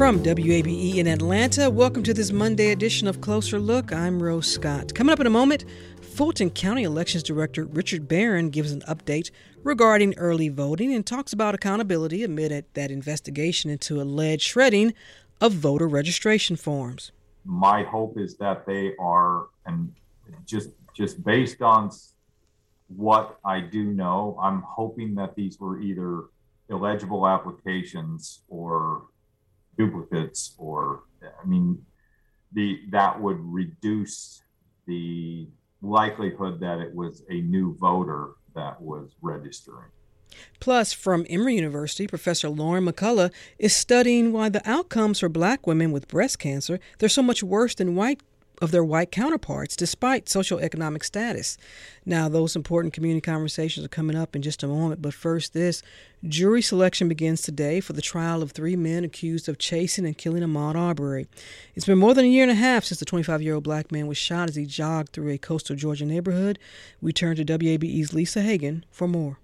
From WABE in Atlanta, welcome to this Monday edition of Closer Look. I'm Rose Scott. Coming up in a moment, Fulton County Elections Director Richard Barron gives an update regarding early voting and talks about accountability amid that investigation into alleged shredding of voter registration forms. My hope is that they are, and just just based on what I do know, I'm hoping that these were either illegible applications or duplicates, or I mean, the that would reduce the likelihood that it was a new voter that was registering. Plus, from Emory University, Professor Lauren McCullough is studying why the outcomes for black women with breast cancer they're so much worse than white of their white counterparts despite socioeconomic status. Now, those important community conversations are coming up in just a moment, but first, this jury selection begins today for the trial of three men accused of chasing and killing Ahmaud Arbery. It's been more than a year and a half since the 25 year old black man was shot as he jogged through a coastal Georgia neighborhood. We turn to WABE's Lisa Hagen for more.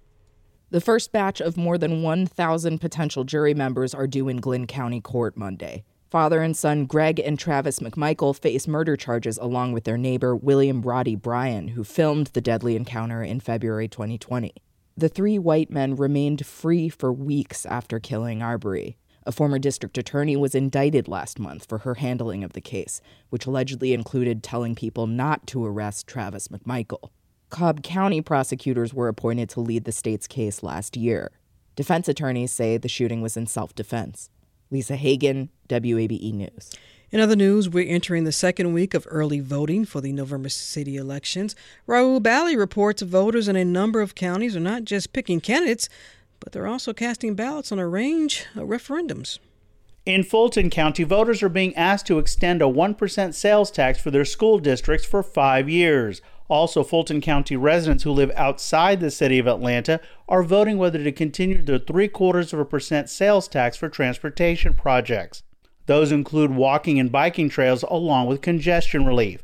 The first batch of more than 1,000 potential jury members are due in Glynn County Court Monday. Father and son Greg and Travis McMichael face murder charges along with their neighbor William Roddy Bryan, who filmed the deadly encounter in February 2020. The three white men remained free for weeks after killing Arbery. A former district attorney was indicted last month for her handling of the case, which allegedly included telling people not to arrest Travis McMichael. Cobb County prosecutors were appointed to lead the state's case last year. Defense attorneys say the shooting was in self defense. Lisa Hagen, WABE News. In other news, we're entering the second week of early voting for the November city elections. Rahul Bali reports voters in a number of counties are not just picking candidates, but they're also casting ballots on a range of referendums. In Fulton County, voters are being asked to extend a 1% sales tax for their school districts for five years. Also, Fulton County residents who live outside the city of Atlanta are voting whether to continue their three quarters of a percent sales tax for transportation projects. Those include walking and biking trails along with congestion relief.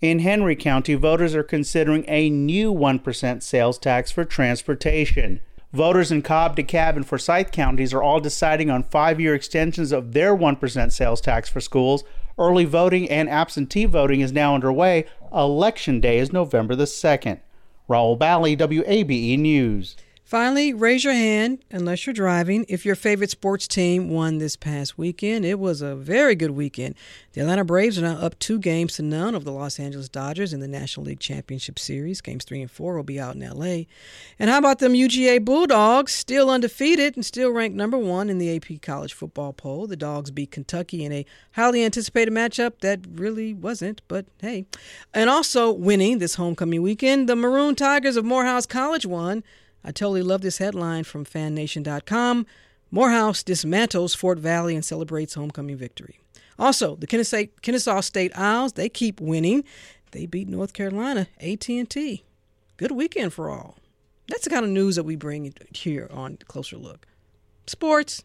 In Henry County, voters are considering a new 1% sales tax for transportation. Voters in Cobb, DeKalb, and Forsyth counties are all deciding on five year extensions of their 1% sales tax for schools. Early voting and absentee voting is now underway. Election day is November the 2nd. Rahul Bali, WABE News. Finally, raise your hand, unless you're driving, if your favorite sports team won this past weekend. It was a very good weekend. The Atlanta Braves are now up two games to none of the Los Angeles Dodgers in the National League Championship Series. Games three and four will be out in LA. And how about them UGA Bulldogs, still undefeated and still ranked number one in the AP College Football Poll? The Dogs beat Kentucky in a highly anticipated matchup that really wasn't, but hey. And also winning this homecoming weekend, the Maroon Tigers of Morehouse College won. I totally love this headline from FanNation.com. Morehouse dismantles Fort Valley and celebrates homecoming victory. Also, the Kennesaw, Kennesaw State Owls, they keep winning. They beat North Carolina AT&T. Good weekend for all. That's the kind of news that we bring here on Closer Look. Sports,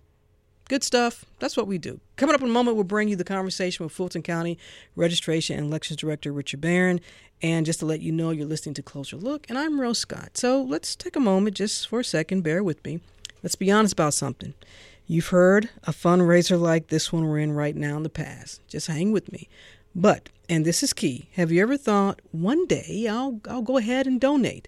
good stuff. That's what we do. Coming up in a moment, we'll bring you the conversation with Fulton County Registration and Elections Director Richard Barron. And just to let you know, you're listening to Closer Look, and I'm Rose Scott. So let's take a moment just for a second. Bear with me. Let's be honest about something. You've heard a fundraiser like this one we're in right now in the past. Just hang with me. But, and this is key, have you ever thought one day I'll, I'll go ahead and donate?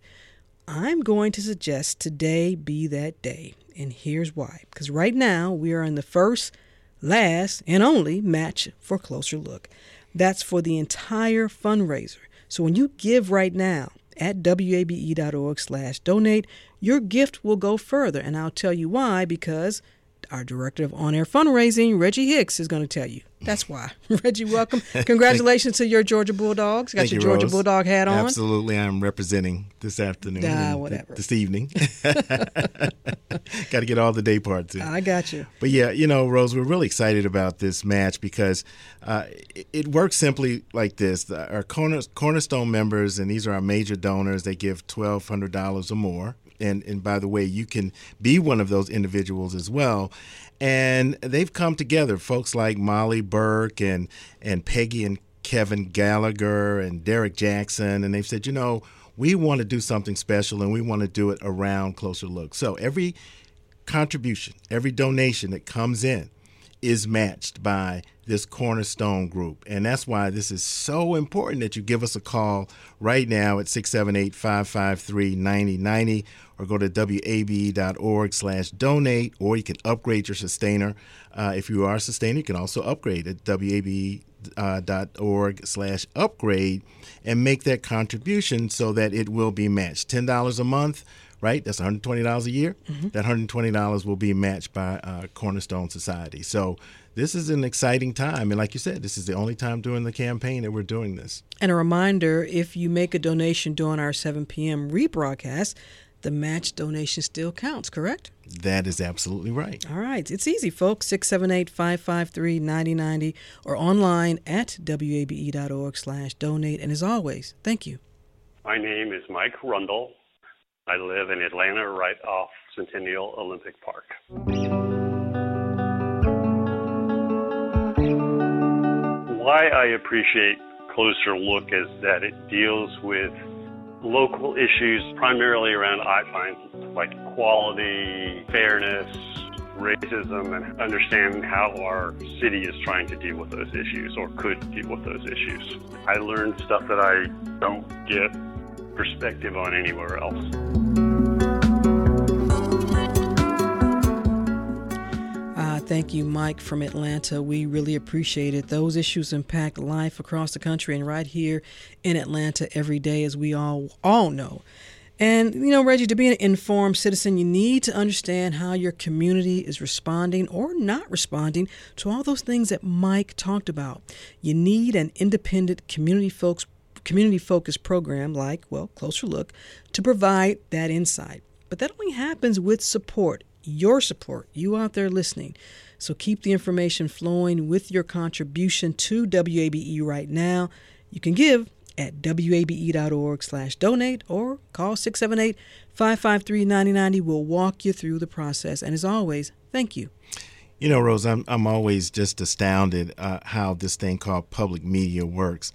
I'm going to suggest today be that day. And here's why. Because right now we are in the first, last, and only match for Closer Look. That's for the entire fundraiser. So when you give right now at wabe.org slash donate, your gift will go further. And I'll tell you why, because our director of on air fundraising, Reggie Hicks, is going to tell you. That's why. Reggie, welcome. Congratulations to your Georgia Bulldogs. Got Thank your you, Georgia Rose. Bulldog hat on. Absolutely, I'm representing this afternoon. Ah, and th- whatever. This evening. Got to get all the day parts in. I got you. But yeah, you know, Rose, we're really excited about this match because uh, it, it works simply like this: our corner, cornerstone members, and these are our major donors, they give twelve hundred dollars or more. And and by the way, you can be one of those individuals as well. And they've come together, folks like Molly Burke and and Peggy and Kevin Gallagher and Derek Jackson, and they've said, you know, we want to do something special and we want to do it around Closer Look. So every contribution, every donation that comes in is matched by this cornerstone group. And that's why this is so important that you give us a call right now at 678 553 9090 or go to wabe.org slash donate or you can upgrade your sustainer. Uh, if you are a sustainer, you can also upgrade at wabe uh, slash upgrade and make that contribution so that it will be matched. Ten dollars a month, right? That's one hundred twenty dollars a year. That hundred twenty dollars will be matched by uh, Cornerstone Society. So this is an exciting time, and like you said, this is the only time during the campaign that we're doing this. And a reminder if you make a donation during our 7 p.m. rebroadcast, the match donation still counts, correct? That is absolutely right. All right. It's easy, folks. 678 553 9090 or online at wabe.org slash donate. And as always, thank you. My name is Mike Rundle. I live in Atlanta, right off Centennial Olympic Park. Why I appreciate Closer Look is that it deals with local issues primarily around, I find, like equality, fairness, racism, and understand how our city is trying to deal with those issues or could deal with those issues. I learned stuff that I don't get perspective on anywhere else. Thank you, Mike from Atlanta. We really appreciate it. Those issues impact life across the country and right here in Atlanta every day, as we all all know. And you know, Reggie, to be an informed citizen, you need to understand how your community is responding or not responding to all those things that Mike talked about. You need an independent community folks community focused program like, well, Closer Look, to provide that insight. But that only happens with support, your support, you out there listening. So keep the information flowing with your contribution to WABE right now. You can give at wabe.org slash donate or call 678-553-9090. We'll walk you through the process. And as always, thank you. You know, Rose, I'm, I'm always just astounded uh, how this thing called public media works.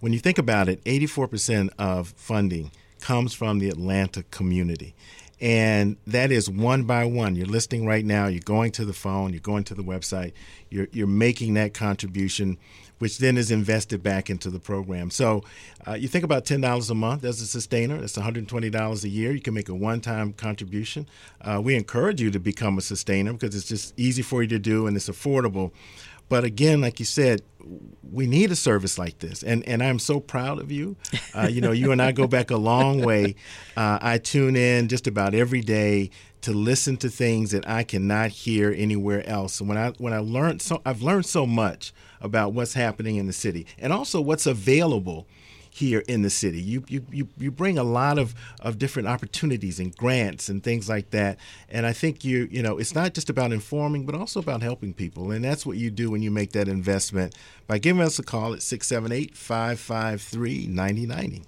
When you think about it, 84% of funding comes from the Atlanta community. And that is one by one. You're listening right now, you're going to the phone, you're going to the website, you're, you're making that contribution, which then is invested back into the program. So uh, you think about $10 a month as a sustainer, that's $120 a year. You can make a one time contribution. Uh, we encourage you to become a sustainer because it's just easy for you to do and it's affordable. But again, like you said, we need a service like this, and and I'm so proud of you. Uh, you know, you and I go back a long way. Uh, I tune in just about every day to listen to things that I cannot hear anywhere else. And when I when I learned so, I've learned so much about what's happening in the city, and also what's available here in the city. You you you, you bring a lot of, of different opportunities and grants and things like that. And I think you you know it's not just about informing, but also about helping people. And that's what you do when you make that investment by giving us a call at 678-553-9090.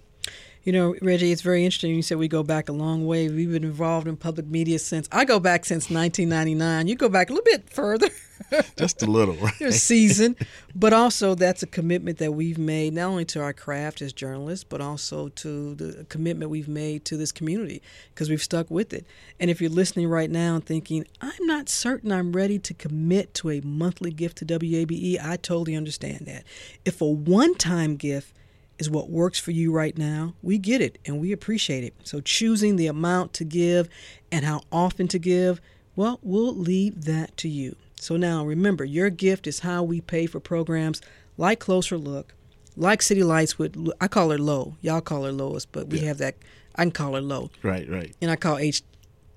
You know, Reggie, it's very interesting. You said we go back a long way. We've been involved in public media since I go back since 1999. You go back a little bit further. Just a little, right? You're seasoned, but also that's a commitment that we've made not only to our craft as journalists, but also to the commitment we've made to this community because we've stuck with it. And if you're listening right now and thinking, I'm not certain I'm ready to commit to a monthly gift to WABE, I totally understand that. If a one time gift is what works for you right now, we get it and we appreciate it. So choosing the amount to give and how often to give, well, we'll leave that to you. So now remember, your gift is how we pay for programs like Closer Look, like City Lights with I call her Low. Y'all call her Lois, but we yeah. have that. I can call her Low. Right, right. And I call H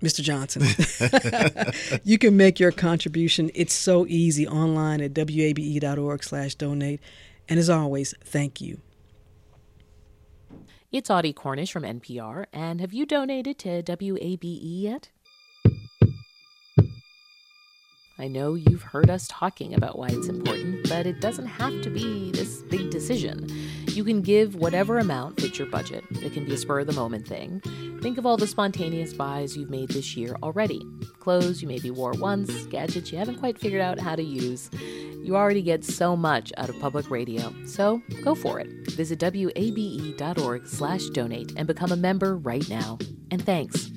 Mr. Johnson. you can make your contribution. It's so easy online at wabe.org/donate. And as always, thank you. It's Audie Cornish from NPR, and have you donated to WABE yet? I know you've heard us talking about why it's important, but it doesn't have to be this big decision. You can give whatever amount fits your budget. It can be a spur of the moment thing. Think of all the spontaneous buys you've made this year already clothes you maybe wore once, gadgets you haven't quite figured out how to use. You already get so much out of public radio, so go for it. Visit wabe.org/donate and become a member right now. And thanks.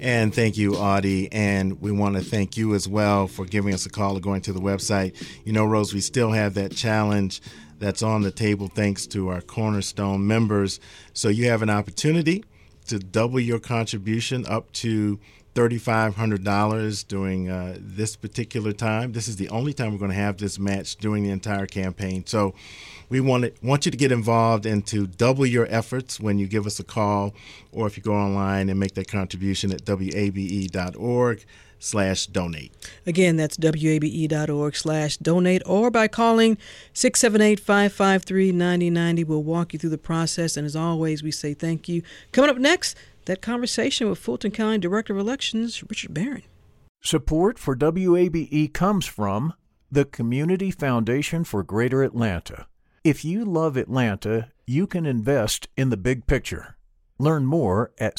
And thank you, Audie. And we want to thank you as well for giving us a call or going to the website. You know, Rose, we still have that challenge that's on the table thanks to our Cornerstone members. So you have an opportunity to double your contribution up to $3,500 during uh, this particular time. This is the only time we're going to have this match during the entire campaign. So we want, to, want you to get involved and to double your efforts when you give us a call or if you go online and make that contribution at wabe.org slash donate. Again, that's wabe.org slash donate or by calling 678-553-9090. We'll walk you through the process. And as always, we say thank you. Coming up next, that conversation with Fulton County Director of Elections, Richard Barron. Support for WABE comes from the Community Foundation for Greater Atlanta. If you love Atlanta, you can invest in the big picture. Learn more at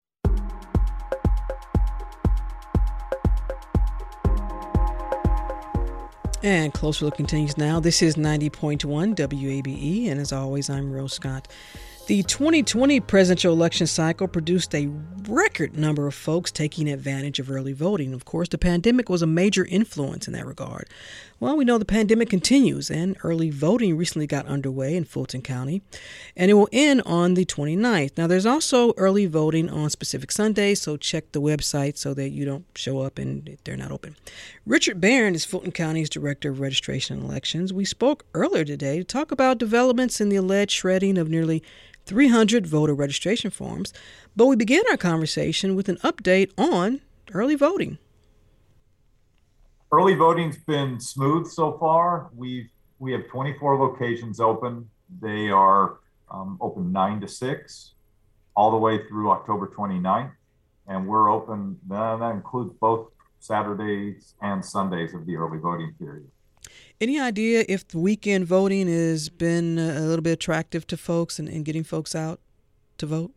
And Closer Look continues now. This is 90.1 WABE, and as always, I'm Rose Scott. The 2020 presidential election cycle produced a record number of folks taking advantage of early voting. Of course, the pandemic was a major influence in that regard. Well, we know the pandemic continues, and early voting recently got underway in Fulton County, and it will end on the 29th. Now, there's also early voting on specific Sundays, so check the website so that you don't show up and they're not open. Richard Barron is Fulton County's Director of Registration and Elections. We spoke earlier today to talk about developments in the alleged shredding of nearly 300 voter registration forms, but we began our conversation with an update on early voting. Early voting's been smooth so far. We've we have 24 locations open. They are um, open 9 to 6 all the way through October 29th. And we're open, that includes both Saturdays and Sundays of the early voting period. Any idea if the weekend voting has been a little bit attractive to folks and, and getting folks out to vote?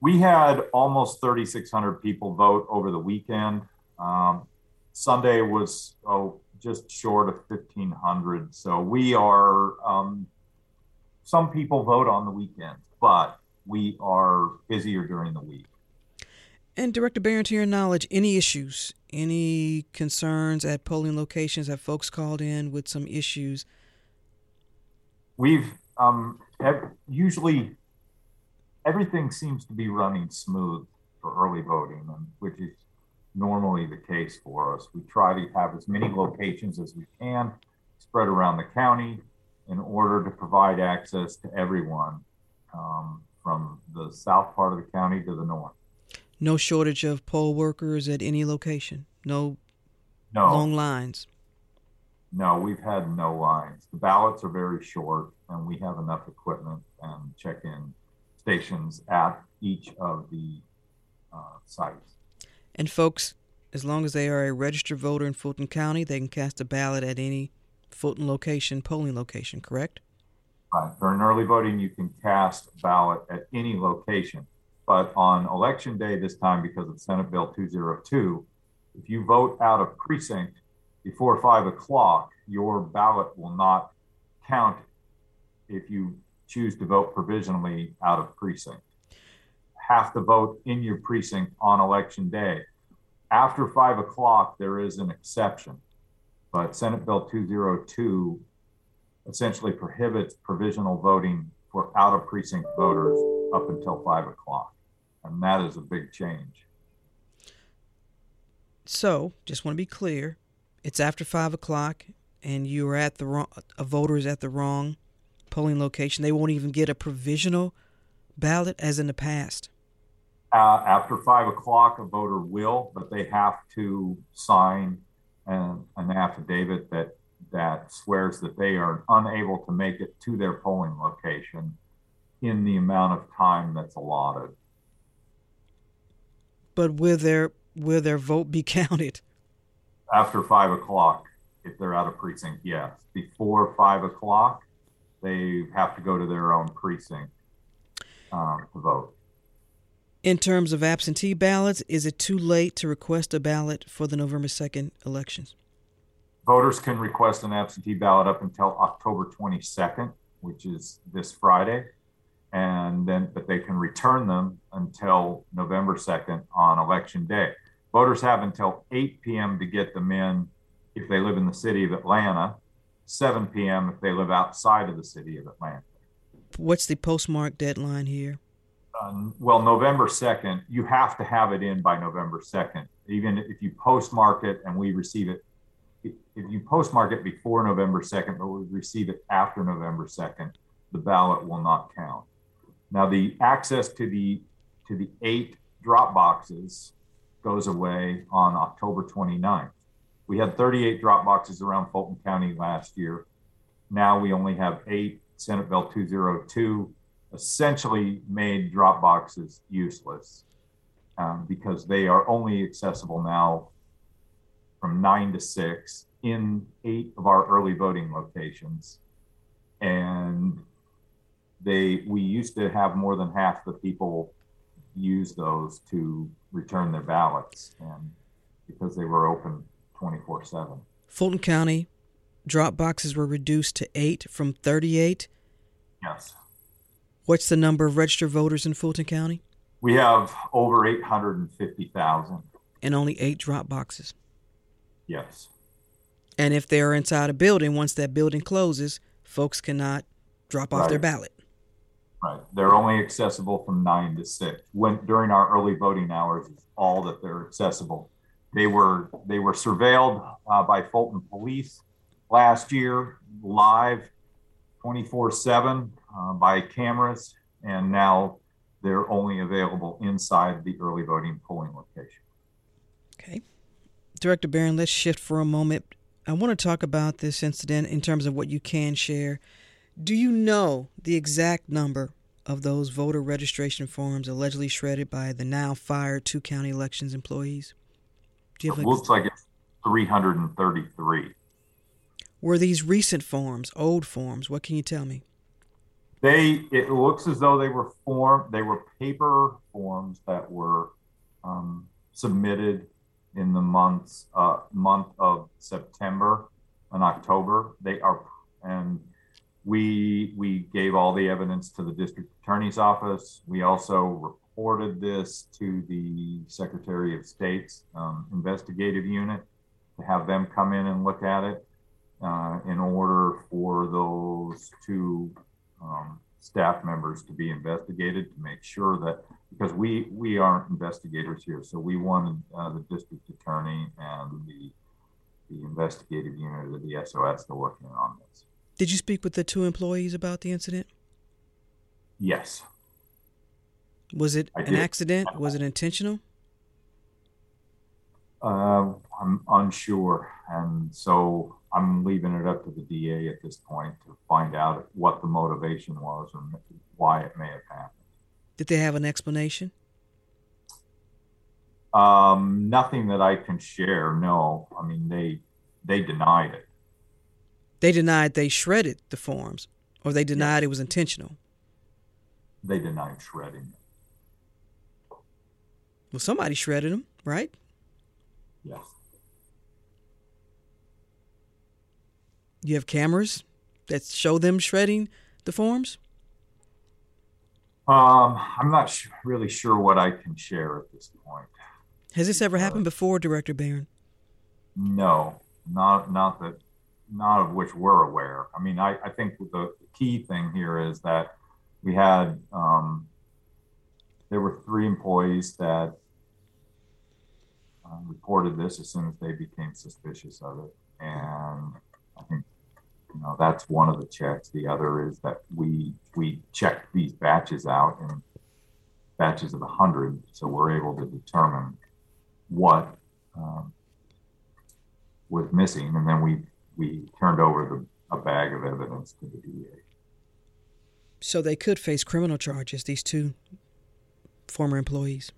We had almost 3,600 people vote over the weekend. Um, Sunday was oh, just short of 1,500. So we are, um, some people vote on the weekend, but we are busier during the week. And Director Barron, to your knowledge, any issues, any concerns at polling locations? Have folks called in with some issues? We've um, usually everything seems to be running smooth for early voting, which is normally the case for us. We try to have as many locations as we can spread around the county in order to provide access to everyone um, from the south part of the county to the north no shortage of poll workers at any location. No, no long lines. No, we've had no lines. The ballots are very short, and we have enough equipment and check-in stations at each of the uh, sites. And folks, as long as they are a registered voter in Fulton County, they can cast a ballot at any Fulton location, polling location, correct? Right. an early voting, you can cast a ballot at any location. But on election day this time, because of Senate Bill 202, if you vote out of precinct before five o'clock, your ballot will not count if you choose to vote provisionally out of precinct. Have to vote in your precinct on election day. After five o'clock, there is an exception, but Senate Bill 202 essentially prohibits provisional voting for out of precinct voters up until five o'clock. And that is a big change. So, just want to be clear it's after five o'clock and you are at the wrong, a voter is at the wrong polling location. They won't even get a provisional ballot as in the past. Uh, after five o'clock, a voter will, but they have to sign an, an affidavit that that swears that they are unable to make it to their polling location in the amount of time that's allotted. But will their will their vote be counted? After five o'clock, if they're out of precinct, yes. Before five o'clock, they have to go to their own precinct um, to vote. In terms of absentee ballots, is it too late to request a ballot for the November 2nd elections? Voters can request an absentee ballot up until October 22nd, which is this Friday. And then, but they can return them until November 2nd on election day. Voters have until 8 p.m. to get them in if they live in the city of Atlanta, 7 p.m. if they live outside of the city of Atlanta. What's the postmark deadline here? Um, well, November 2nd, you have to have it in by November 2nd. Even if you postmark it and we receive it, if you postmark it before November 2nd, but we receive it after November 2nd, the ballot will not count. Now, the access to the to the eight drop boxes goes away on October 29th. We had 38 drop boxes around Fulton County last year. Now we only have eight. Senate Bill 202 essentially made drop boxes useless um, because they are only accessible now from nine to six in eight of our early voting locations. And they we used to have more than half the people use those to return their ballots and because they were open 24 7 fulton county drop boxes were reduced to eight from 38 yes what's the number of registered voters in fulton county we have over 850000 and only eight drop boxes yes and if they're inside a building once that building closes folks cannot drop off Right. their ballot Right. They're only accessible from nine to six. When during our early voting hours is all that they're accessible. They were they were surveilled uh, by Fulton Police last year live, twenty four seven uh, by cameras, and now they're only available inside the early voting polling location. Okay. Director Barron, let's shift for a moment. I want to talk about this incident in terms of what you can share. Do you know the exact number of those voter registration forms allegedly shredded by the now fired two county elections employees? Do you It have looks like it's three hundred and thirty three. were these recent forms, old forms? What can you tell me? They it looks as though they were form they were paper forms that were um, submitted in the months uh, month of September and October. They are and we we gave all the evidence to the district attorney's office. We also reported this to the Secretary of State's um, investigative unit to have them come in and look at it uh, in order for those two um, staff members to be investigated to make sure that because we we aren't investigators here, so we wanted uh, the district attorney and the the investigative unit of the SOS to work in on this. Did you speak with the two employees about the incident? Yes, Was it I an did. accident? Was it intentional? Uh, I'm unsure, and so I'm leaving it up to the DA at this point to find out what the motivation was and why it may have happened. Did they have an explanation? Um, nothing that I can share. No, I mean they they denied it. They denied they shredded the forms, or they denied it was intentional. They denied shredding. Well, somebody shredded them, right? Yes. You have cameras that show them shredding the forms? Um, I'm not sh- really sure what I can share at this point. Has this ever happened before, Director Barron? No, not not that, not of which we're aware. I mean, I, I think the key thing here is that we had um, there were three employees that um, reported this as soon as they became suspicious of it, and I think you know that's one of the checks. The other is that we we check these batches out in batches of a hundred, so we're able to determine what um, was missing, and then we we turned over the, a bag of evidence to the DA. So they could face criminal charges. These two former employees.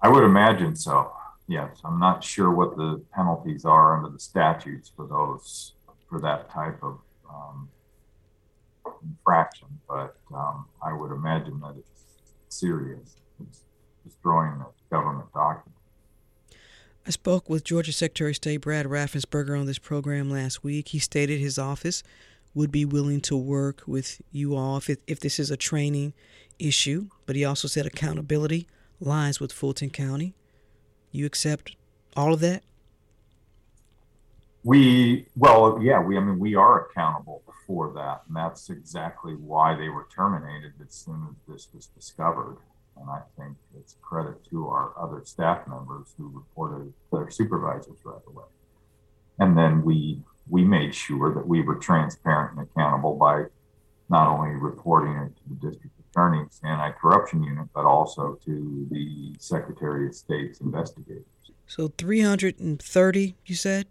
I would imagine so. Yes, I'm not sure what the penalties are under the statutes for those for that type of um, infraction, but um, I would imagine that it's serious. It's destroying a government document. I spoke with Georgia Secretary of State Brad Raffensperger on this program last week. He stated his office would be willing to work with you all if, it, if this is a training issue, but he also said accountability lies with Fulton County. You accept all of that? We, well, yeah, we, I mean, we are accountable for that. And that's exactly why they were terminated as soon as this was discovered. And I think it's credit to our other staff members who reported their supervisors right away. And then we, we made sure that we were transparent and accountable by not only reporting it to the district attorney's anti-corruption unit, but also to the Secretary of State's investigators. So 330, you said?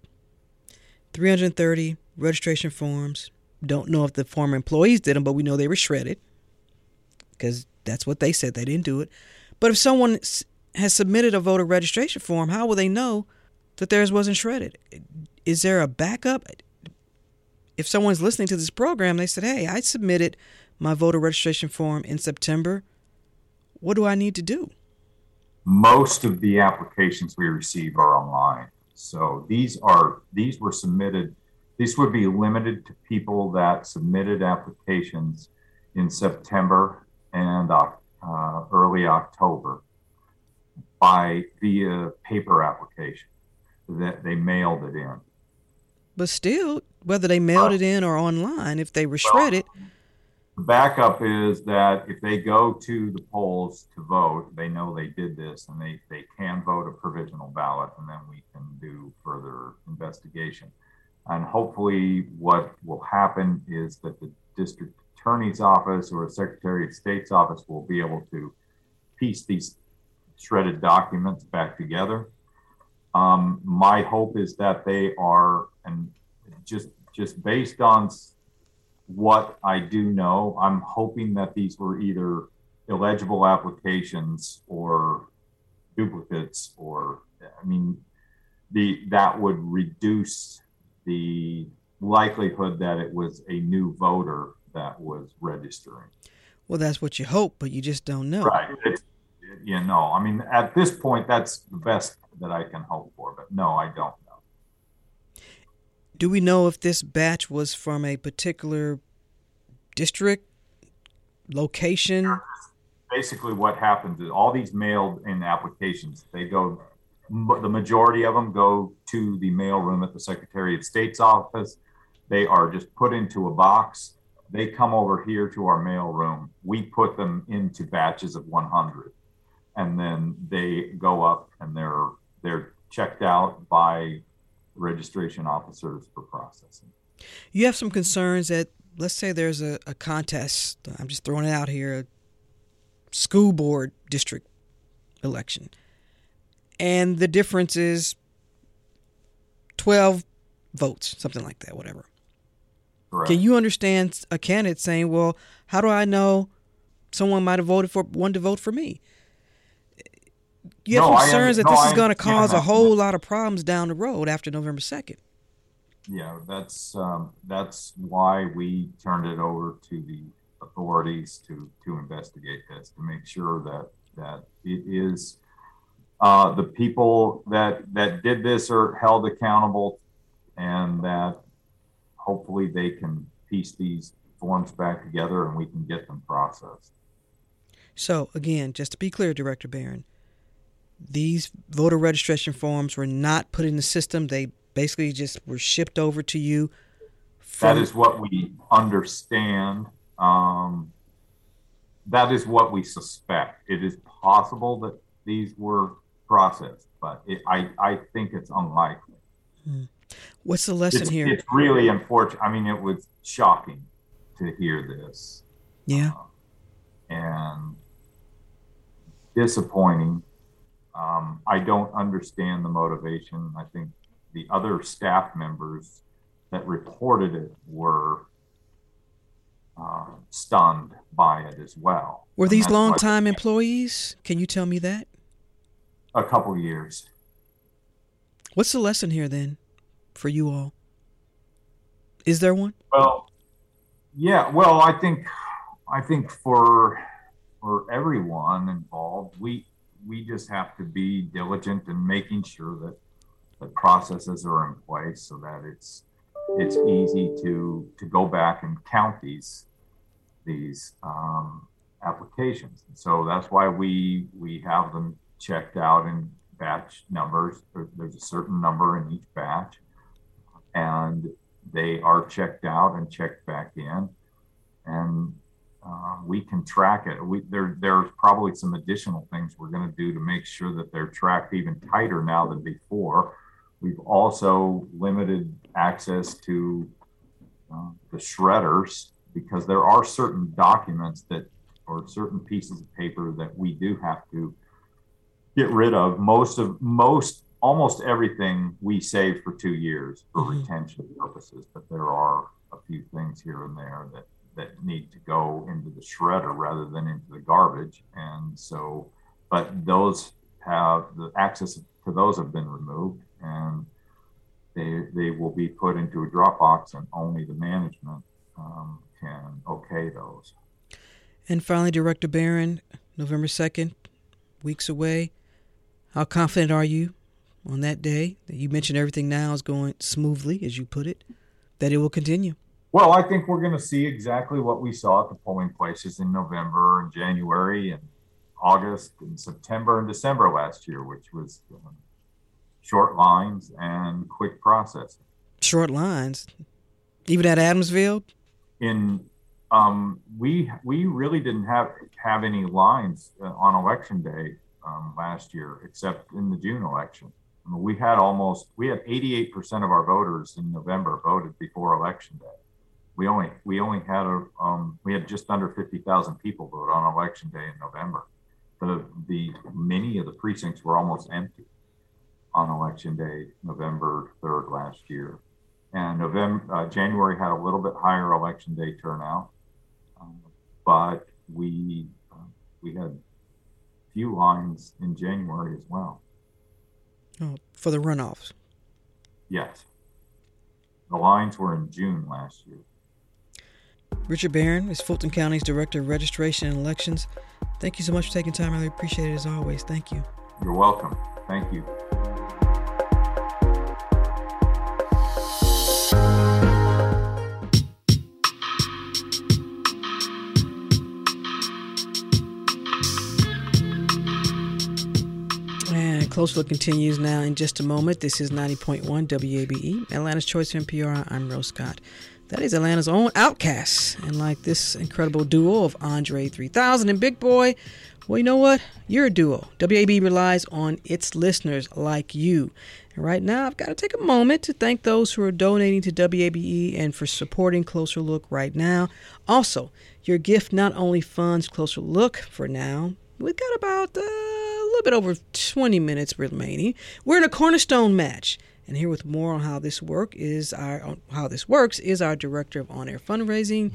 330 registration forms. Don't know if the former employees did them, but we know they were shredded because that's what they said. They didn't do it. But if someone has submitted a voter registration form, how will they know that theirs wasn't shredded? Is there a backup? If someone's listening to this program, they said, hey, I submitted my voter registration form in September. What do I need to do? Most of the applications we receive are online. So these are these were submitted. These would be limited to people that submitted applications in September and uh, early October by via paper application that they mailed it in. But still, whether they mailed it in or online, if they were shredded, well, the backup is that if they go to the polls to vote, they know they did this and they, they can vote a provisional ballot, and then we can do further investigation. And hopefully, what will happen is that the district attorney's office or secretary of state's office will be able to piece these shredded documents back together. Um, my hope is that they are, and just just based on what I do know, I'm hoping that these were either illegible applications or duplicates, or I mean, the that would reduce the likelihood that it was a new voter that was registering. Well, that's what you hope, but you just don't know. Right. It's, you know, I mean, at this point, that's the best that I can hope for, but no, I don't do we know if this batch was from a particular district, location? Basically, what happens is all these mailed in applications, they go, the majority of them go to the mail room at the Secretary of State's office. They are just put into a box. They come over here to our mail room. We put them into batches of 100, and then they go up and they're they're checked out by registration officers for processing. You have some concerns that, let's say there's a, a contest, I'm just throwing it out here, a school board district election, and the difference is 12 votes, something like that, whatever. Correct. Can you understand a candidate saying, well, how do I know someone might have voted for, one to vote for me? You have no, concerns that no, this is going to cause a whole lot of problems down the road after November second. Yeah, that's um, that's why we turned it over to the authorities to to investigate this to make sure that that it is uh, the people that that did this are held accountable, and that hopefully they can piece these forms back together and we can get them processed. So, again, just to be clear, Director Barron, these voter registration forms were not put in the system. They basically just were shipped over to you. From- that is what we understand. Um, that is what we suspect. It is possible that these were processed, but it, I, I think it's unlikely. Hmm. What's the lesson it's, here? It's really unfortunate. I mean, it was shocking to hear this. Yeah. Uh, and disappointing. Um, I don't understand the motivation. I think the other staff members that reported it were uh, stunned by it as well. Were these long-time employees? Can you tell me that? A couple years. What's the lesson here then, for you all? Is there one? Well, yeah. Well, I think, I think for for everyone involved, we we just have to be diligent in making sure that the processes are in place so that it's it's easy to to go back and count these these um, applications. And so that's why we we have them checked out in batch numbers. There's a certain number in each batch, and they are checked out and checked back in, and uh, we can track it. We there there's probably some additional things we're going to do to make sure that they're tracked even tighter now than before. We've also limited access to uh, the shredders because there are certain documents that or certain pieces of paper that we do have to get rid of. Most of most almost everything we save for two years for mm-hmm. retention purposes, but there are a few things here and there that that need to go into the shredder rather than into the garbage. And so, but those have the access to those have been removed and they, they will be put into a Dropbox and only the management um, can okay those. And finally, Director Barron, November 2nd, weeks away. How confident are you on that day that you mentioned everything now is going smoothly, as you put it, that it will continue? Well, I think we're going to see exactly what we saw at the polling places in November and January and August and September and December last year, which was um, short lines and quick processing. Short lines, even at Adamsville. In um, we we really didn't have have any lines uh, on election day um, last year, except in the June election. I mean, we had almost we had 88 percent of our voters in November voted before election day we only we only had a um, we had just under 50,000 people vote on election day in November. The the many of the precincts were almost empty on election day, November 3rd last year, and November uh, January had a little bit higher election day turnout, um, but we uh, we had few lines in January as well. Oh, for the runoffs. Yes. The lines were in June last year. Richard Barron is Fulton County's Director of Registration and Elections. Thank you so much for taking time. I really appreciate it as always. Thank you. You're welcome. Thank you. And Close Look continues now in just a moment. This is 90.1 WABE, Atlanta's Choice NPR. I'm Rose Scott. That is Atlanta's own OutKast. And like this incredible duo of Andre 3000 and Big Boi, well, you know what? You're a duo. WAB relies on its listeners like you. And right now, I've got to take a moment to thank those who are donating to WABE and for supporting Closer Look right now. Also, your gift not only funds Closer Look for now, we've got about uh, a little bit over 20 minutes remaining. We're in a cornerstone match. And here with more on how this work is our how this works is our director of on-air fundraising,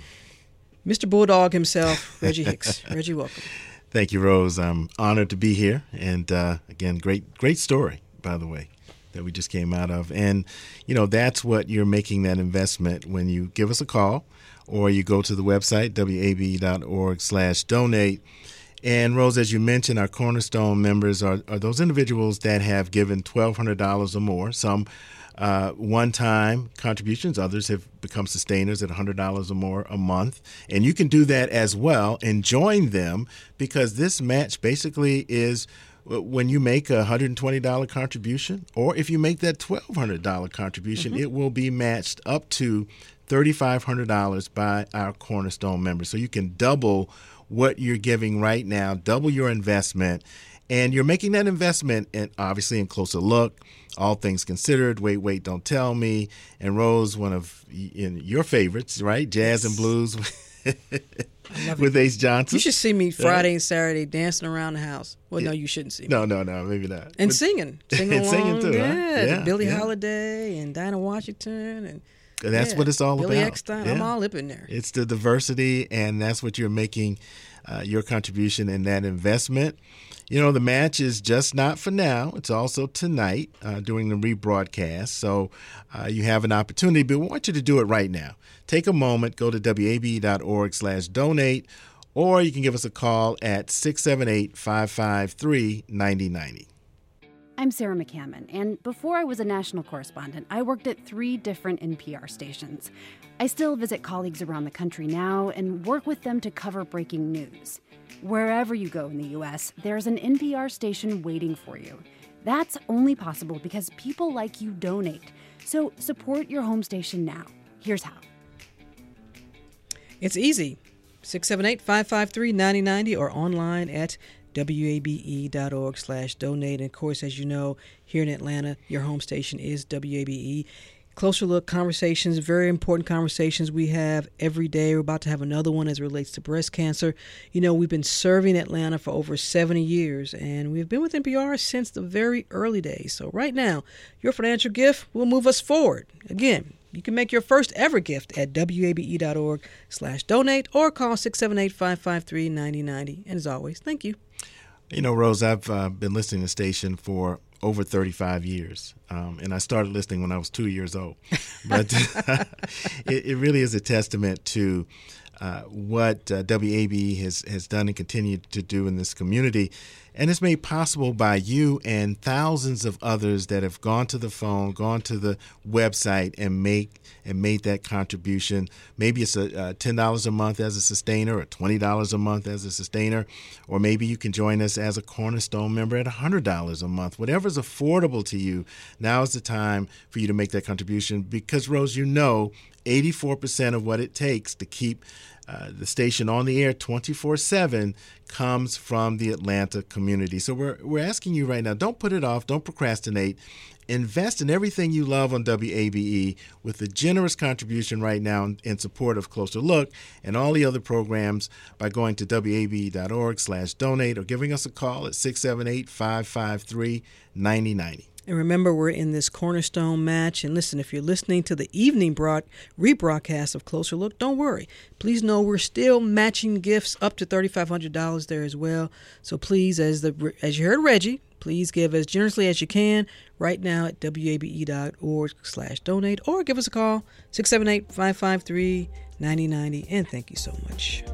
Mr. Bulldog himself, Reggie Hicks. Reggie, welcome. Thank you, Rose. I'm honored to be here, and uh, again, great great story, by the way, that we just came out of. And you know, that's what you're making that investment when you give us a call, or you go to the website wab.org/donate And Rose, as you mentioned, our Cornerstone members are, are those individuals that have given $1,200 or more. Some uh, one time contributions. Others have become sustainers at $100 or more a month. And you can do that as well and join them because this match basically is when you make a $120 contribution, or if you make that $1,200 contribution, mm-hmm. it will be matched up to $3,500 by our Cornerstone members. So you can double what you're giving right now, double your investment, and you're making that investment, and obviously in closer look all Things Considered, Wait, Wait, Don't Tell Me, and Rose, one of your favorites, right? Jazz and Blues with Ace Johnson. You should see me Friday and Saturday dancing around the house. Well, yeah. no, you shouldn't see me. No, no, no, maybe not. And but, singing. Singing and singing too, yeah, huh? yeah. Billie yeah. Holiday and Dinah Washington and that's yeah, what it's all Billy about. Eckstine, yeah. I'm all up in there. It's the diversity, and that's what you're making uh, your contribution in that investment. You know, the match is just not for now. It's also tonight uh, during the rebroadcast. So uh, you have an opportunity, but we want you to do it right now. Take a moment, go to wabe.org slash donate, or you can give us a call at 678 553 9090. I'm Sarah McCammon, and before I was a national correspondent, I worked at three different NPR stations. I still visit colleagues around the country now and work with them to cover breaking news. Wherever you go in the US, there's an NPR station waiting for you. That's only possible because people like you donate. So support your home station now. Here's how. It's easy 678 553 9090 or online at wabe.org slash donate. And of course, as you know, here in Atlanta, your home station is WABE closer look conversations, very important conversations we have every day. We're about to have another one as relates to breast cancer. You know, we've been serving Atlanta for over 70 years, and we've been with NPR since the very early days. So right now, your financial gift will move us forward. Again, you can make your first ever gift at wabe.org slash donate or call 678-553-9090. And as always, thank you. You know, Rose, I've uh, been listening to the station for over 35 years. Um, and I started listening when I was two years old. But it, it, really is a testament to uh, what uh, WAB has, has done and continued to do in this community. And it's made possible by you and thousands of others that have gone to the phone, gone to the website, and make and made that contribution. Maybe it's a, uh, ten dollars a month as a sustainer, or twenty dollars a month as a sustainer, or maybe you can join us as a cornerstone member at hundred dollars a month. Whatever's affordable to you. Now is the time for you to make that contribution because Rose, you know 84% of what it takes to keep uh, the station on the air 24 7 comes from the Atlanta community. So we're, we're asking you right now don't put it off, don't procrastinate. Invest in everything you love on WABE with a generous contribution right now in support of Closer Look and all the other programs by going to wabe.org slash donate or giving us a call at 678 553 9090. And remember, we're in this cornerstone match. And listen, if you're listening to the evening broad, rebroadcast of Closer Look, don't worry. Please know we're still matching gifts up to $3,500 there as well. So please, as the as you heard Reggie, please give as generously as you can right now at wabe.org slash donate or give us a call 678-553-9090 and thank you so much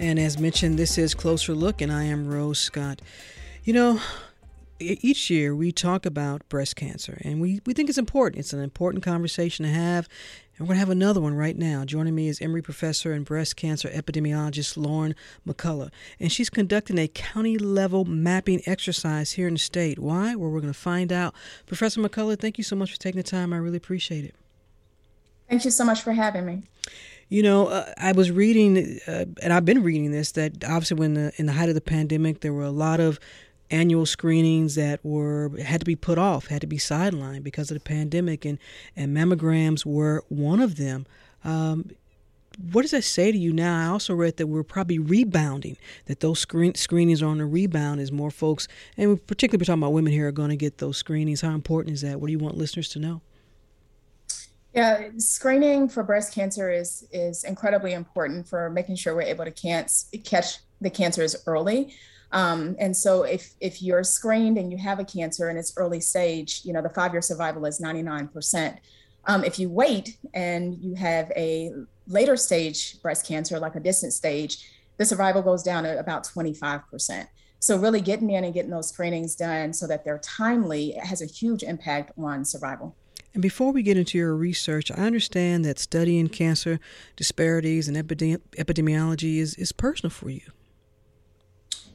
And as mentioned, this is Closer Look, and I am Rose Scott. You know, each year we talk about breast cancer, and we, we think it's important. It's an important conversation to have. And we're going to have another one right now. Joining me is Emory professor and breast cancer epidemiologist Lauren McCullough. And she's conducting a county level mapping exercise here in the state. Why? Well, we're going to find out. Professor McCullough, thank you so much for taking the time. I really appreciate it. Thank you so much for having me. You know, uh, I was reading, uh, and I've been reading this, that obviously when the, in the height of the pandemic, there were a lot of annual screenings that were had to be put off, had to be sidelined because of the pandemic, and and mammograms were one of them. Um, what does that say to you now? I also read that we're probably rebounding, that those screen, screenings are on the rebound as more folks, and particularly we're talking about women here, are going to get those screenings. How important is that? What do you want listeners to know? Yeah, screening for breast cancer is is incredibly important for making sure we're able to catch the cancer is early. Um, and so if if you're screened and you have a cancer and it's early stage, you know, the five year survival is 99%. Um, if you wait and you have a later stage breast cancer, like a distant stage, the survival goes down to about 25%. So really getting in and getting those screenings done so that they're timely has a huge impact on survival. And before we get into your research, I understand that studying cancer disparities and epidemi- epidemiology is, is personal for you.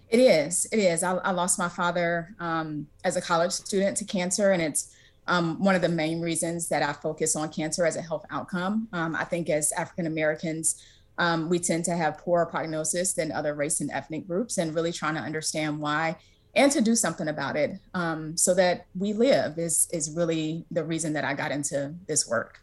It is. It is. I, I lost my father um, as a college student to cancer, and it's um, one of the main reasons that I focus on cancer as a health outcome. Um, I think as African Americans, um, we tend to have poorer prognosis than other race and ethnic groups, and really trying to understand why and to do something about it um, so that we live is is really the reason that I got into this work.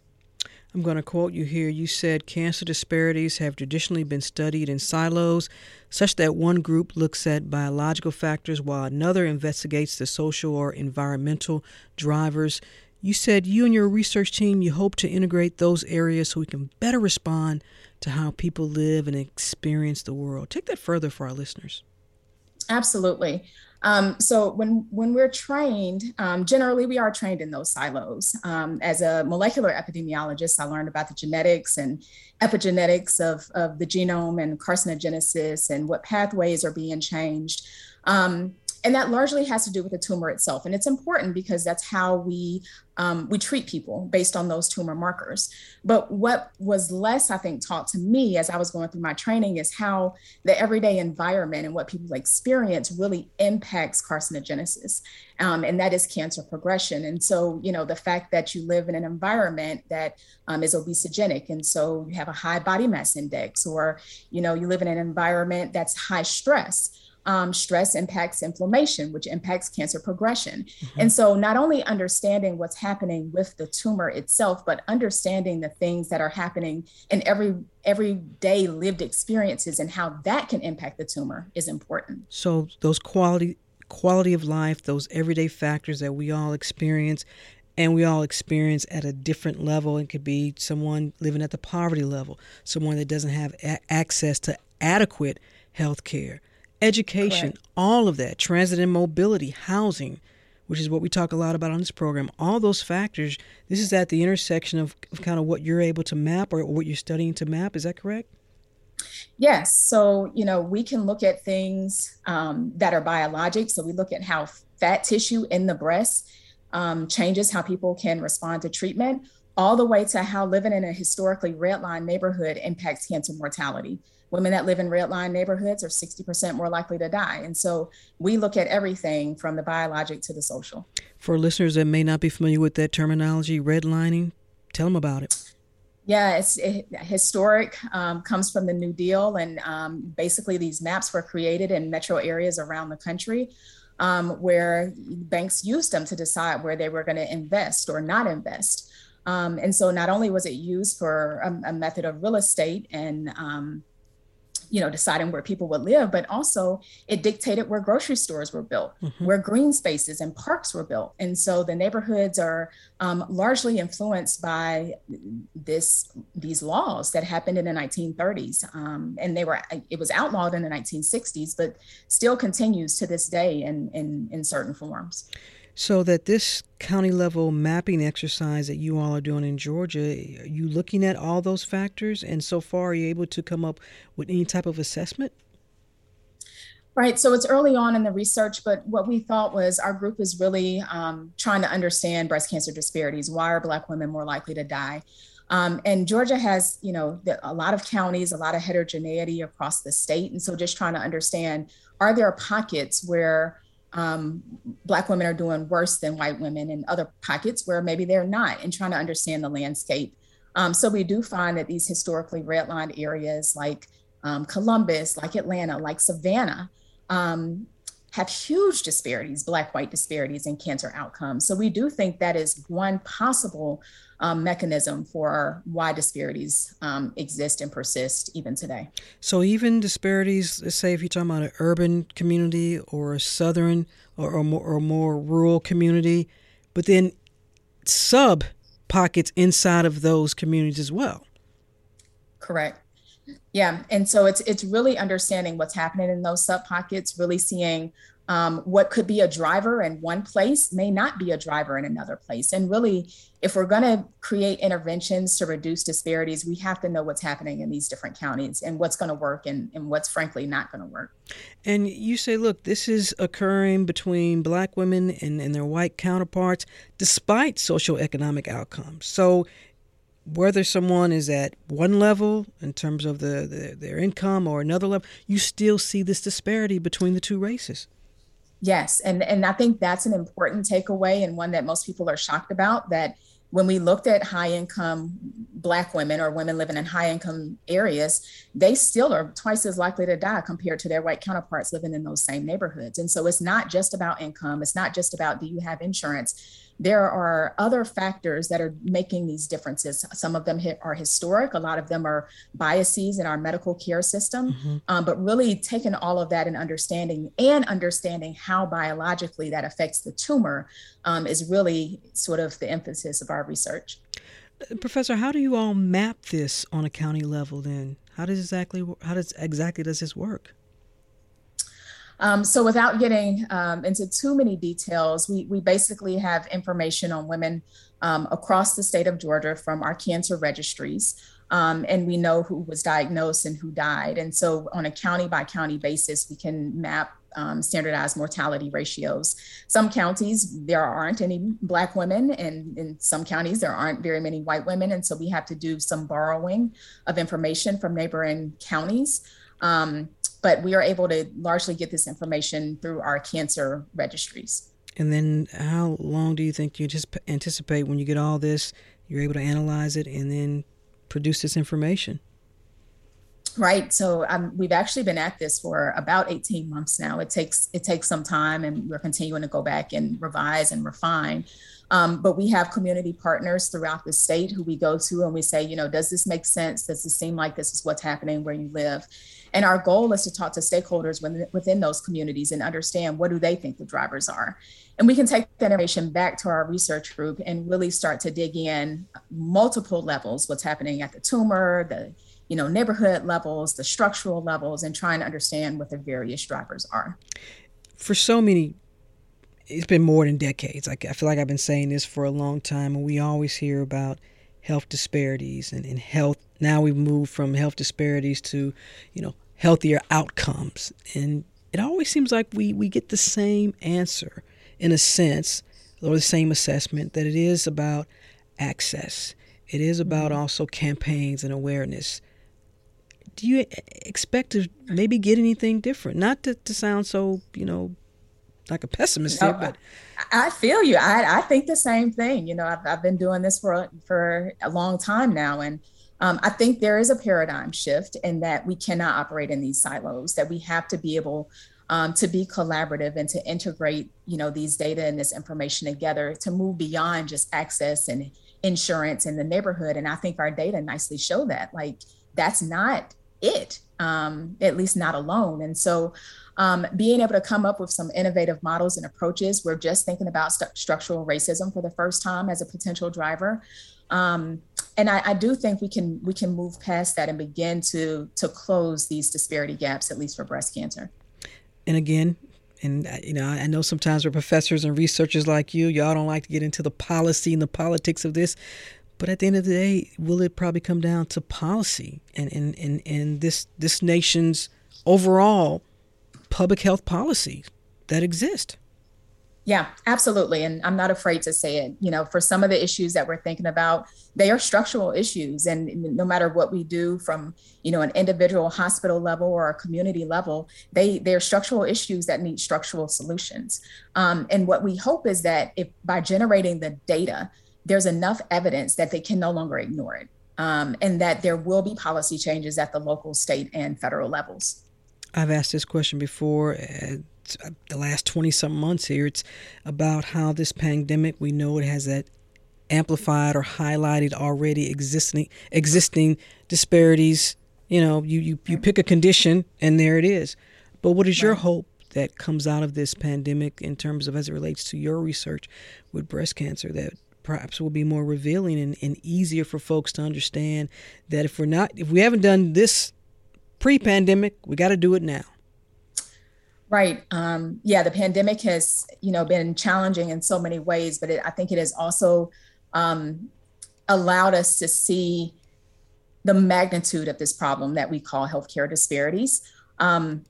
I'm going to quote you here. You said cancer disparities have traditionally been studied in silos, such that one group looks at biological factors while another investigates the social or environmental drivers. You said you and your research team you hope to integrate those areas so we can better respond to how people live and experience the world. Take that further for our listeners. Absolutely. Um, so when when we're trained, um, generally we are trained in those silos. Um, as a molecular epidemiologist, I learned about the genetics and epigenetics of, of the genome and carcinogenesis and what pathways are being changed. And that largely has to do with the tumor itself. And it's important because that's how we um, we treat people based on those tumor markers. But what was less i think taught to me as i was going through my training is how the everyday environment and what people experience really impacts carcinogenesis um, and that is cancer progression. And so you know the fact that you live in an environment that um, is obesogenic and so you have a high body mass index or you know you live in an environment that's high stress um, stress impacts inflammation, which impacts cancer progression. Mm-hmm. And so, not only understanding what's happening with the tumor itself, but understanding the things that are happening in every everyday lived experiences and how that can impact the tumor is important. So, those quality quality of life, those everyday factors that we all experience, and we all experience at a different level. It could be someone living at the poverty level, someone that doesn't have a- access to adequate health care education, Correct. all of that, transit and mobility, housing, which is what we talk a lot about on this program. All those factors, this is at the intersection of, of kind of what you're able to map or what you're studying to map. Is that correct? Yes. So, you know, we can look at things um, that are biologic. So, we look at how fat tissue in the breast um, changes how people can respond to treatment, all the way to how living in a historically redline neighborhood impacts cancer mortality women that live in red line neighborhoods are 60% more likely to die. And so we look at everything from the biologic to the social. For listeners that may not be familiar with that terminology, redlining, tell them about it. Yeah, it's it, historic, um, comes from the New Deal. And um, basically, these maps were created in metro areas around the country. Um, where banks used them to decide where they were going to invest or not invest. Um, and so not only was it used for a, a method of real estate and um, you know, deciding where people would live, but also it dictated where grocery stores were built, mm-hmm. where green spaces and parks were built. And so the neighborhoods are um, largely influenced by this these laws that happened in the 1930s, um, and they were it was outlawed in the 1960s, but still continues to this day in in, in certain forms so that this county level mapping exercise that you all are doing in Georgia, are you looking at all those factors? And so far, are you able to come up with any type of assessment? Right. So it's early on in the research, but what we thought was our group is really um, trying to understand breast cancer disparities. Why are Black women more likely to die? Um, and Georgia has, you know, a lot of counties, a lot of heterogeneity across the state. And so just trying to understand are there pockets where um, Black women are doing worse than white women in other pockets where maybe they're not, and trying to understand the landscape. Um, so we do find that these historically redlined areas like um, Columbus, like Atlanta, like Savannah, um, have huge disparities, Black white disparities in cancer outcomes. So we do think that is one possible um, mechanism for why disparities um, exist and persist even today. So even disparities, let's say if you're talking about an urban community or a southern or, or, more, or more rural community, but then sub pockets inside of those communities as well. Correct. Yeah, and so it's it's really understanding what's happening in those sub pockets, really seeing um, what could be a driver in one place may not be a driver in another place. And really, if we're going to create interventions to reduce disparities, we have to know what's happening in these different counties and what's going to work and, and what's frankly not going to work. And you say, look, this is occurring between black women and, and their white counterparts despite social economic outcomes. So whether someone is at one level in terms of the, the, their income or another level, you still see this disparity between the two races. Yes, and and I think that's an important takeaway and one that most people are shocked about that when we looked at high income black women or women living in high income areas they still are twice as likely to die compared to their white counterparts living in those same neighborhoods. And so it's not just about income. It's not just about do you have insurance there are other factors that are making these differences. Some of them are historic, a lot of them are biases in our medical care system. Mm-hmm. Um, but really taking all of that and understanding and understanding how biologically that affects the tumor um, is really sort of the emphasis of our research. Professor, how do you all map this on a county level then? How does exactly how does exactly does this work? Um, so without getting um, into too many details, we, we basically have information on women um, across the state of Georgia from our cancer registries. Um, and we know who was diagnosed and who died. And so on a county by county basis, we can map um, standardized mortality ratios. Some counties, there aren't any Black women, and in some counties, there aren't very many white women. And so we have to do some borrowing of information from neighboring counties. Um, but we are able to largely get this information through our cancer registries. And then, how long do you think you just anticipate when you get all this, you're able to analyze it and then produce this information? Right. So um, we've actually been at this for about 18 months now. It takes it takes some time, and we're continuing to go back and revise and refine. Um, but we have community partners throughout the state who we go to and we say, you know, does this make sense? Does this seem like this is what's happening where you live? And our goal is to talk to stakeholders within, within those communities and understand what do they think the drivers are. And we can take that information back to our research group and really start to dig in multiple levels, what's happening at the tumor, the you know neighborhood levels, the structural levels, and trying to understand what the various drivers are. For so many it's been more than decades. Like I feel like I've been saying this for a long time, and we always hear about health disparities and, and health. Now we've moved from health disparities to, you know, healthier outcomes. And it always seems like we, we get the same answer in a sense, or the same assessment that it is about access. It is about mm-hmm. also campaigns and awareness. Do you expect to maybe get anything different? Not to, to sound so, you know, like a pessimist here, but I feel you. I, I think the same thing. You know, I've, I've been doing this for for a long time now, and um, I think there is a paradigm shift in that we cannot operate in these silos. That we have to be able um, to be collaborative and to integrate, you know, these data and this information together to move beyond just access and insurance in the neighborhood. And I think our data nicely show that. Like that's not it, um, at least not alone. And so um, being able to come up with some innovative models and approaches. We're just thinking about st- structural racism for the first time as a potential driver. Um, and I, I, do think we can we can move past that and begin to to close these disparity gaps, at least for breast cancer. And again, and uh, you know, I know sometimes we're professors and researchers like you, y'all don't like to get into the policy and the politics of this. But at the end of the day, will it probably come down to policy and and, and, and this this nation's overall public health policies that exist. Yeah, absolutely. And I'm not afraid to say it. You know, for some of the issues that we're thinking about, they are structural issues. And no matter what we do from, you know, an individual hospital level or a community level, they they're structural issues that need structural solutions. Um, and what we hope is that if by generating the data, there's enough evidence that they can no longer ignore it. Um, and that there will be policy changes at the local, state, and federal levels. I've asked this question before. Uh, the last 20 some months here, it's about how this pandemic, we know it has that amplified or highlighted already existing existing disparities. You know, you, you, you pick a condition and there it is. But what is your hope that comes out of this pandemic in terms of as it relates to your research with breast cancer that perhaps will be more revealing and, and easier for folks to understand that if we're not if we haven't done this pre-pandemic. We got to do it now. Right. Um, yeah, the pandemic has, you know, been challenging in so many ways, but it, I think it has also um, allowed us to see the magnitude of this problem that we call healthcare disparities. Um,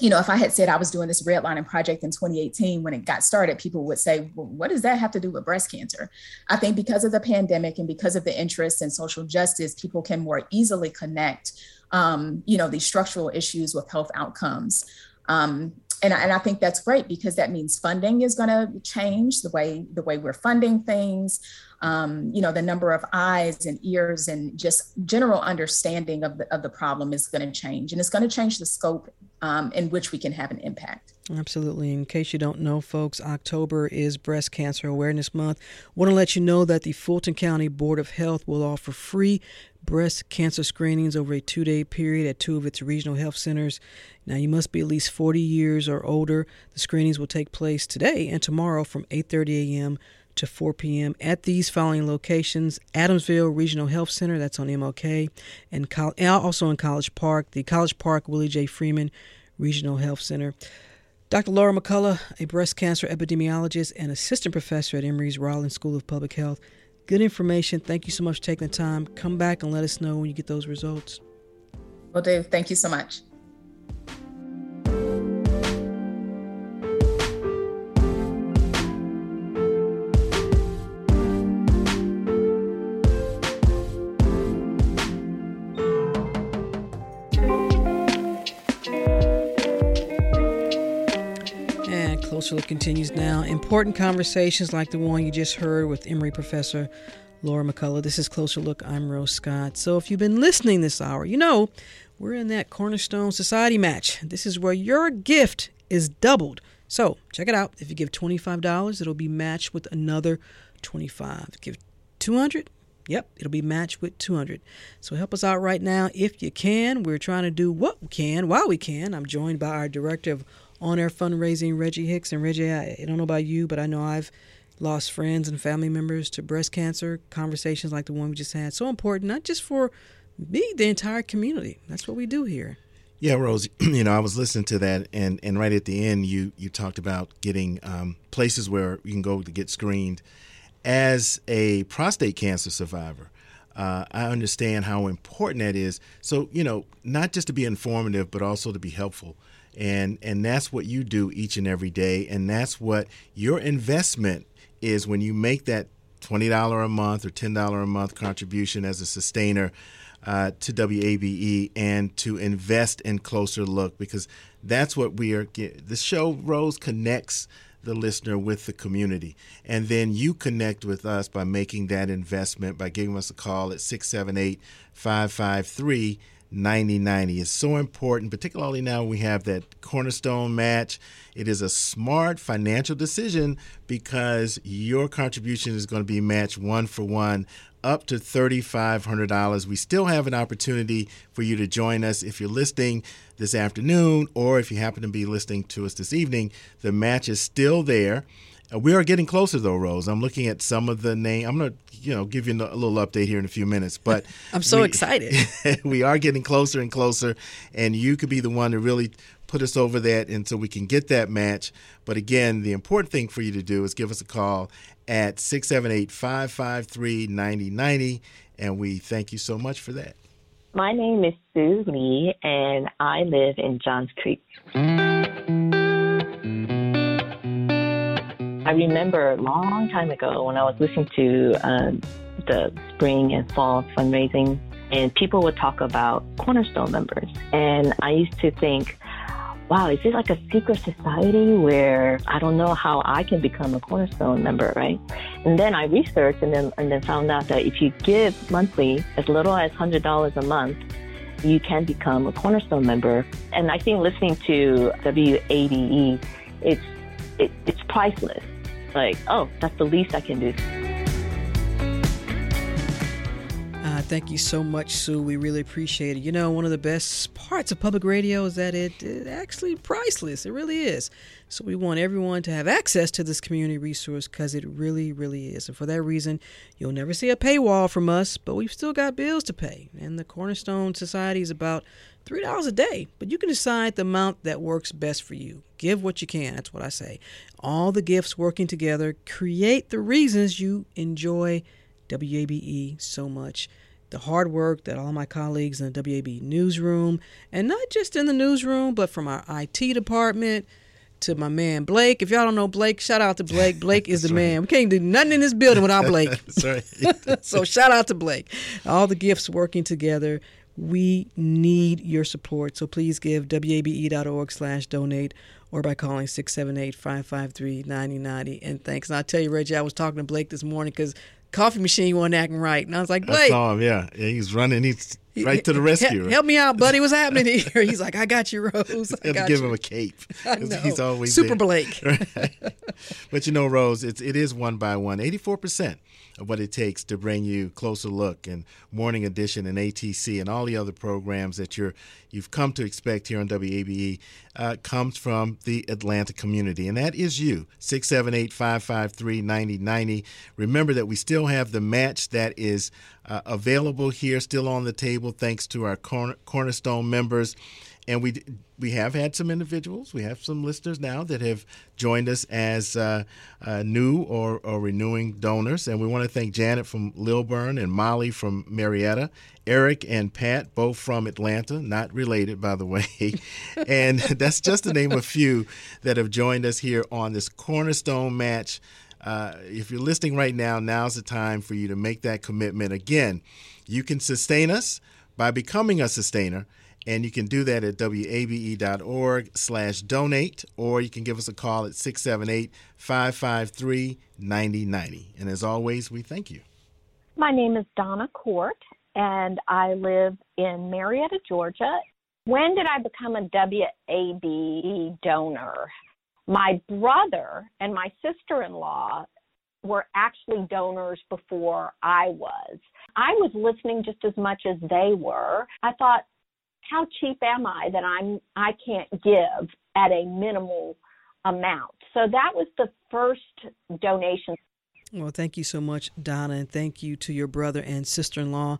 you know, if I had said I was doing this redlining project in 2018 when it got started, people would say, well, what does that have to do with breast cancer? I think because of the pandemic and because of the interest in social justice, people can more easily connect, um, you know, these structural issues with health outcomes. Um, and, and I think that's great because that means funding is going to change the way the way we're funding things. Um, you know, the number of eyes and ears and just general understanding of the of the problem is going to change, and it's going to change the scope um, in which we can have an impact. Absolutely. In case you don't know, folks, October is Breast Cancer Awareness Month. Want to let you know that the Fulton County Board of Health will offer free breast cancer screenings over a two day period at two of its regional health centers. Now, you must be at least 40 years or older. The screenings will take place today and tomorrow from 8.30 a.m. to 4 p.m. at these following locations Adamsville Regional Health Center, that's on MLK, and also in College Park, the College Park Willie J. Freeman Regional Health Center. Dr. Laura McCullough, a breast cancer epidemiologist and assistant professor at Emory's Rollins School of Public Health. Good information. Thank you so much for taking the time. Come back and let us know when you get those results. Will do. Thank you so much. Look continues now. Important conversations like the one you just heard with Emory professor Laura McCullough. This is Closer Look. I'm Rose Scott. So if you've been listening this hour, you know we're in that Cornerstone Society match. This is where your gift is doubled. So check it out. If you give $25, it'll be matched with another 25. Give $200? Yep, it'll be matched with $200. So help us out right now if you can. We're trying to do what we can while we can. I'm joined by our director of on air fundraising, Reggie Hicks. And Reggie, I, I don't know about you, but I know I've lost friends and family members to breast cancer. Conversations like the one we just had, so important, not just for me, the entire community. That's what we do here. Yeah, Rose. You know, I was listening to that, and and right at the end, you you talked about getting um, places where you can go to get screened. As a prostate cancer survivor, uh, I understand how important that is. So you know, not just to be informative, but also to be helpful and and that's what you do each and every day. And that's what your investment is when you make that $20 a month or $10 a month contribution as a sustainer uh, to WABE and to invest in closer look because that's what we are the show Rose connects the listener with the community. And then you connect with us by making that investment by giving us a call at 678 553 9090 is so important, particularly now we have that cornerstone match. It is a smart financial decision because your contribution is going to be matched one for one up to $3,500. We still have an opportunity for you to join us if you're listening this afternoon or if you happen to be listening to us this evening. The match is still there. Uh, we are getting closer, though, Rose. I'm looking at some of the name. I'm going to, you know, give you a little update here in a few minutes. But I'm so we, excited. we are getting closer and closer, and you could be the one to really put us over that, and so we can get that match. But again, the important thing for you to do is give us a call at 678-553-9090, and we thank you so much for that. My name is Sue Lee, and I live in Johns Creek. I remember a long time ago when I was listening to uh, the spring and fall fundraising, and people would talk about Cornerstone members. And I used to think, wow, is it like a secret society where I don't know how I can become a Cornerstone member, right? And then I researched and then, and then found out that if you give monthly as little as $100 a month, you can become a Cornerstone member. And I think listening to WABE, it's, it, it's priceless like, oh, that's the least I can do. Uh, thank you so much, Sue. We really appreciate it. You know, one of the best parts of public radio is that it, it actually priceless. It really is. So we want everyone to have access to this community resource because it really, really is. And for that reason, you'll never see a paywall from us, but we've still got bills to pay. And the Cornerstone Society is about $3 a day, but you can decide the amount that works best for you. Give what you can. That's what I say. All the gifts working together create the reasons you enjoy WABE so much. The hard work that all my colleagues in the WABE newsroom, and not just in the newsroom, but from our IT department to my man Blake. If y'all don't know Blake, shout out to Blake. Blake is the right. man. We can't do nothing in this building without Blake. So shout out to Blake. All the gifts working together. We need your support. So please give wabe.org slash donate or by calling 678-553-9090. And thanks. And I'll tell you, Reggie, I was talking to Blake this morning because coffee machine wasn't acting right. And I was like, Blake. I saw him, yeah. yeah he's running. He's right to the rescue. Help me out, buddy. What's happening here? He's like, I got you, Rose. I got give you. him a cape. He's always Super there. Blake. but you know, Rose, it's, it is one by one. 84% of what it takes to bring you closer look and morning edition and ATC and all the other programs that you're you've come to expect here on WABE uh, comes from the Atlanta community, and that is you. 678-553-9090. Remember that we still have the match that is uh, available here, still on the table, thanks to our corner, Cornerstone members. And we we have had some individuals, we have some listeners now that have joined us as uh, uh, new or, or renewing donors. And we want to thank Janet from Lilburn and Molly from Marietta, Eric and Pat, both from Atlanta, not related, by the way. and that's just to name a few that have joined us here on this Cornerstone match. Uh, if you're listening right now, now's the time for you to make that commitment. Again, you can sustain us by becoming a sustainer and you can do that at wabe.org slash donate, or you can give us a call at 678-553-9090. And as always, we thank you. My name is Donna Court, and I live in Marietta, Georgia. When did I become a WABE donor? My brother and my sister-in-law were actually donors before I was. I was listening just as much as they were. I thought, how cheap am I that I'm I can't give at a minimal amount? So that was the first donation. Well, thank you so much, Donna, and thank you to your brother and sister in law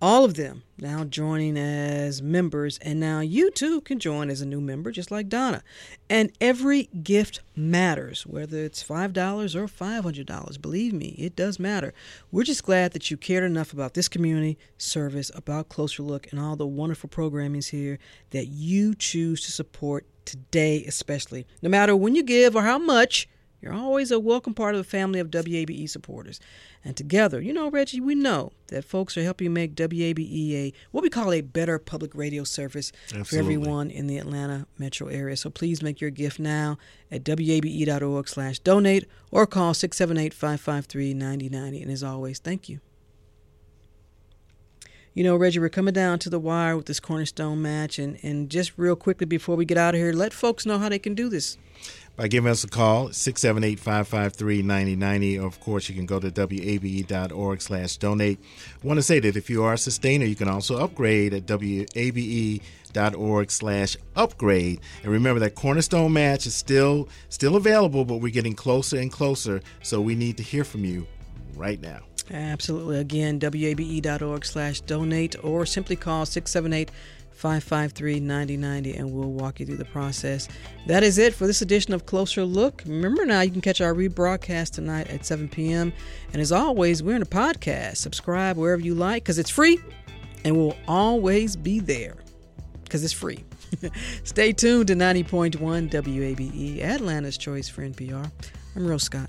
all of them now joining as members, and now you too can join as a new member, just like Donna. And every gift matters, whether it's $5 or $500. Believe me, it does matter. We're just glad that you cared enough about this community service, about Closer Look, and all the wonderful programmings here that you choose to support today, especially. No matter when you give or how much, you're always a welcome part of the family of WABE supporters. And together, you know, Reggie, we know that folks are helping make WABE a what we call a better public radio service Absolutely. for everyone in the Atlanta metro area. So please make your gift now at wabe.org slash donate or call 678-553-9090. And as always, thank you. You know, Reggie, we're coming down to the wire with this cornerstone match. And, and just real quickly before we get out of here, let folks know how they can do this by giving us a call, 678-553-9090. Of course, you can go to wabe.org slash donate. Want to say that if you are a sustainer, you can also upgrade at wabe.org slash upgrade. And remember that Cornerstone match is still still available, but we're getting closer and closer, so we need to hear from you right now. Absolutely. Again, wabe.org slash donate or simply call 678- 553 9090 and we'll walk you through the process. That is it for this edition of Closer Look. Remember now, you can catch our rebroadcast tonight at 7 p.m. And as always, we're in a podcast. Subscribe wherever you like because it's free and we'll always be there because it's free. Stay tuned to 90.1 WABE, Atlanta's Choice for NPR. I'm Rose Scott.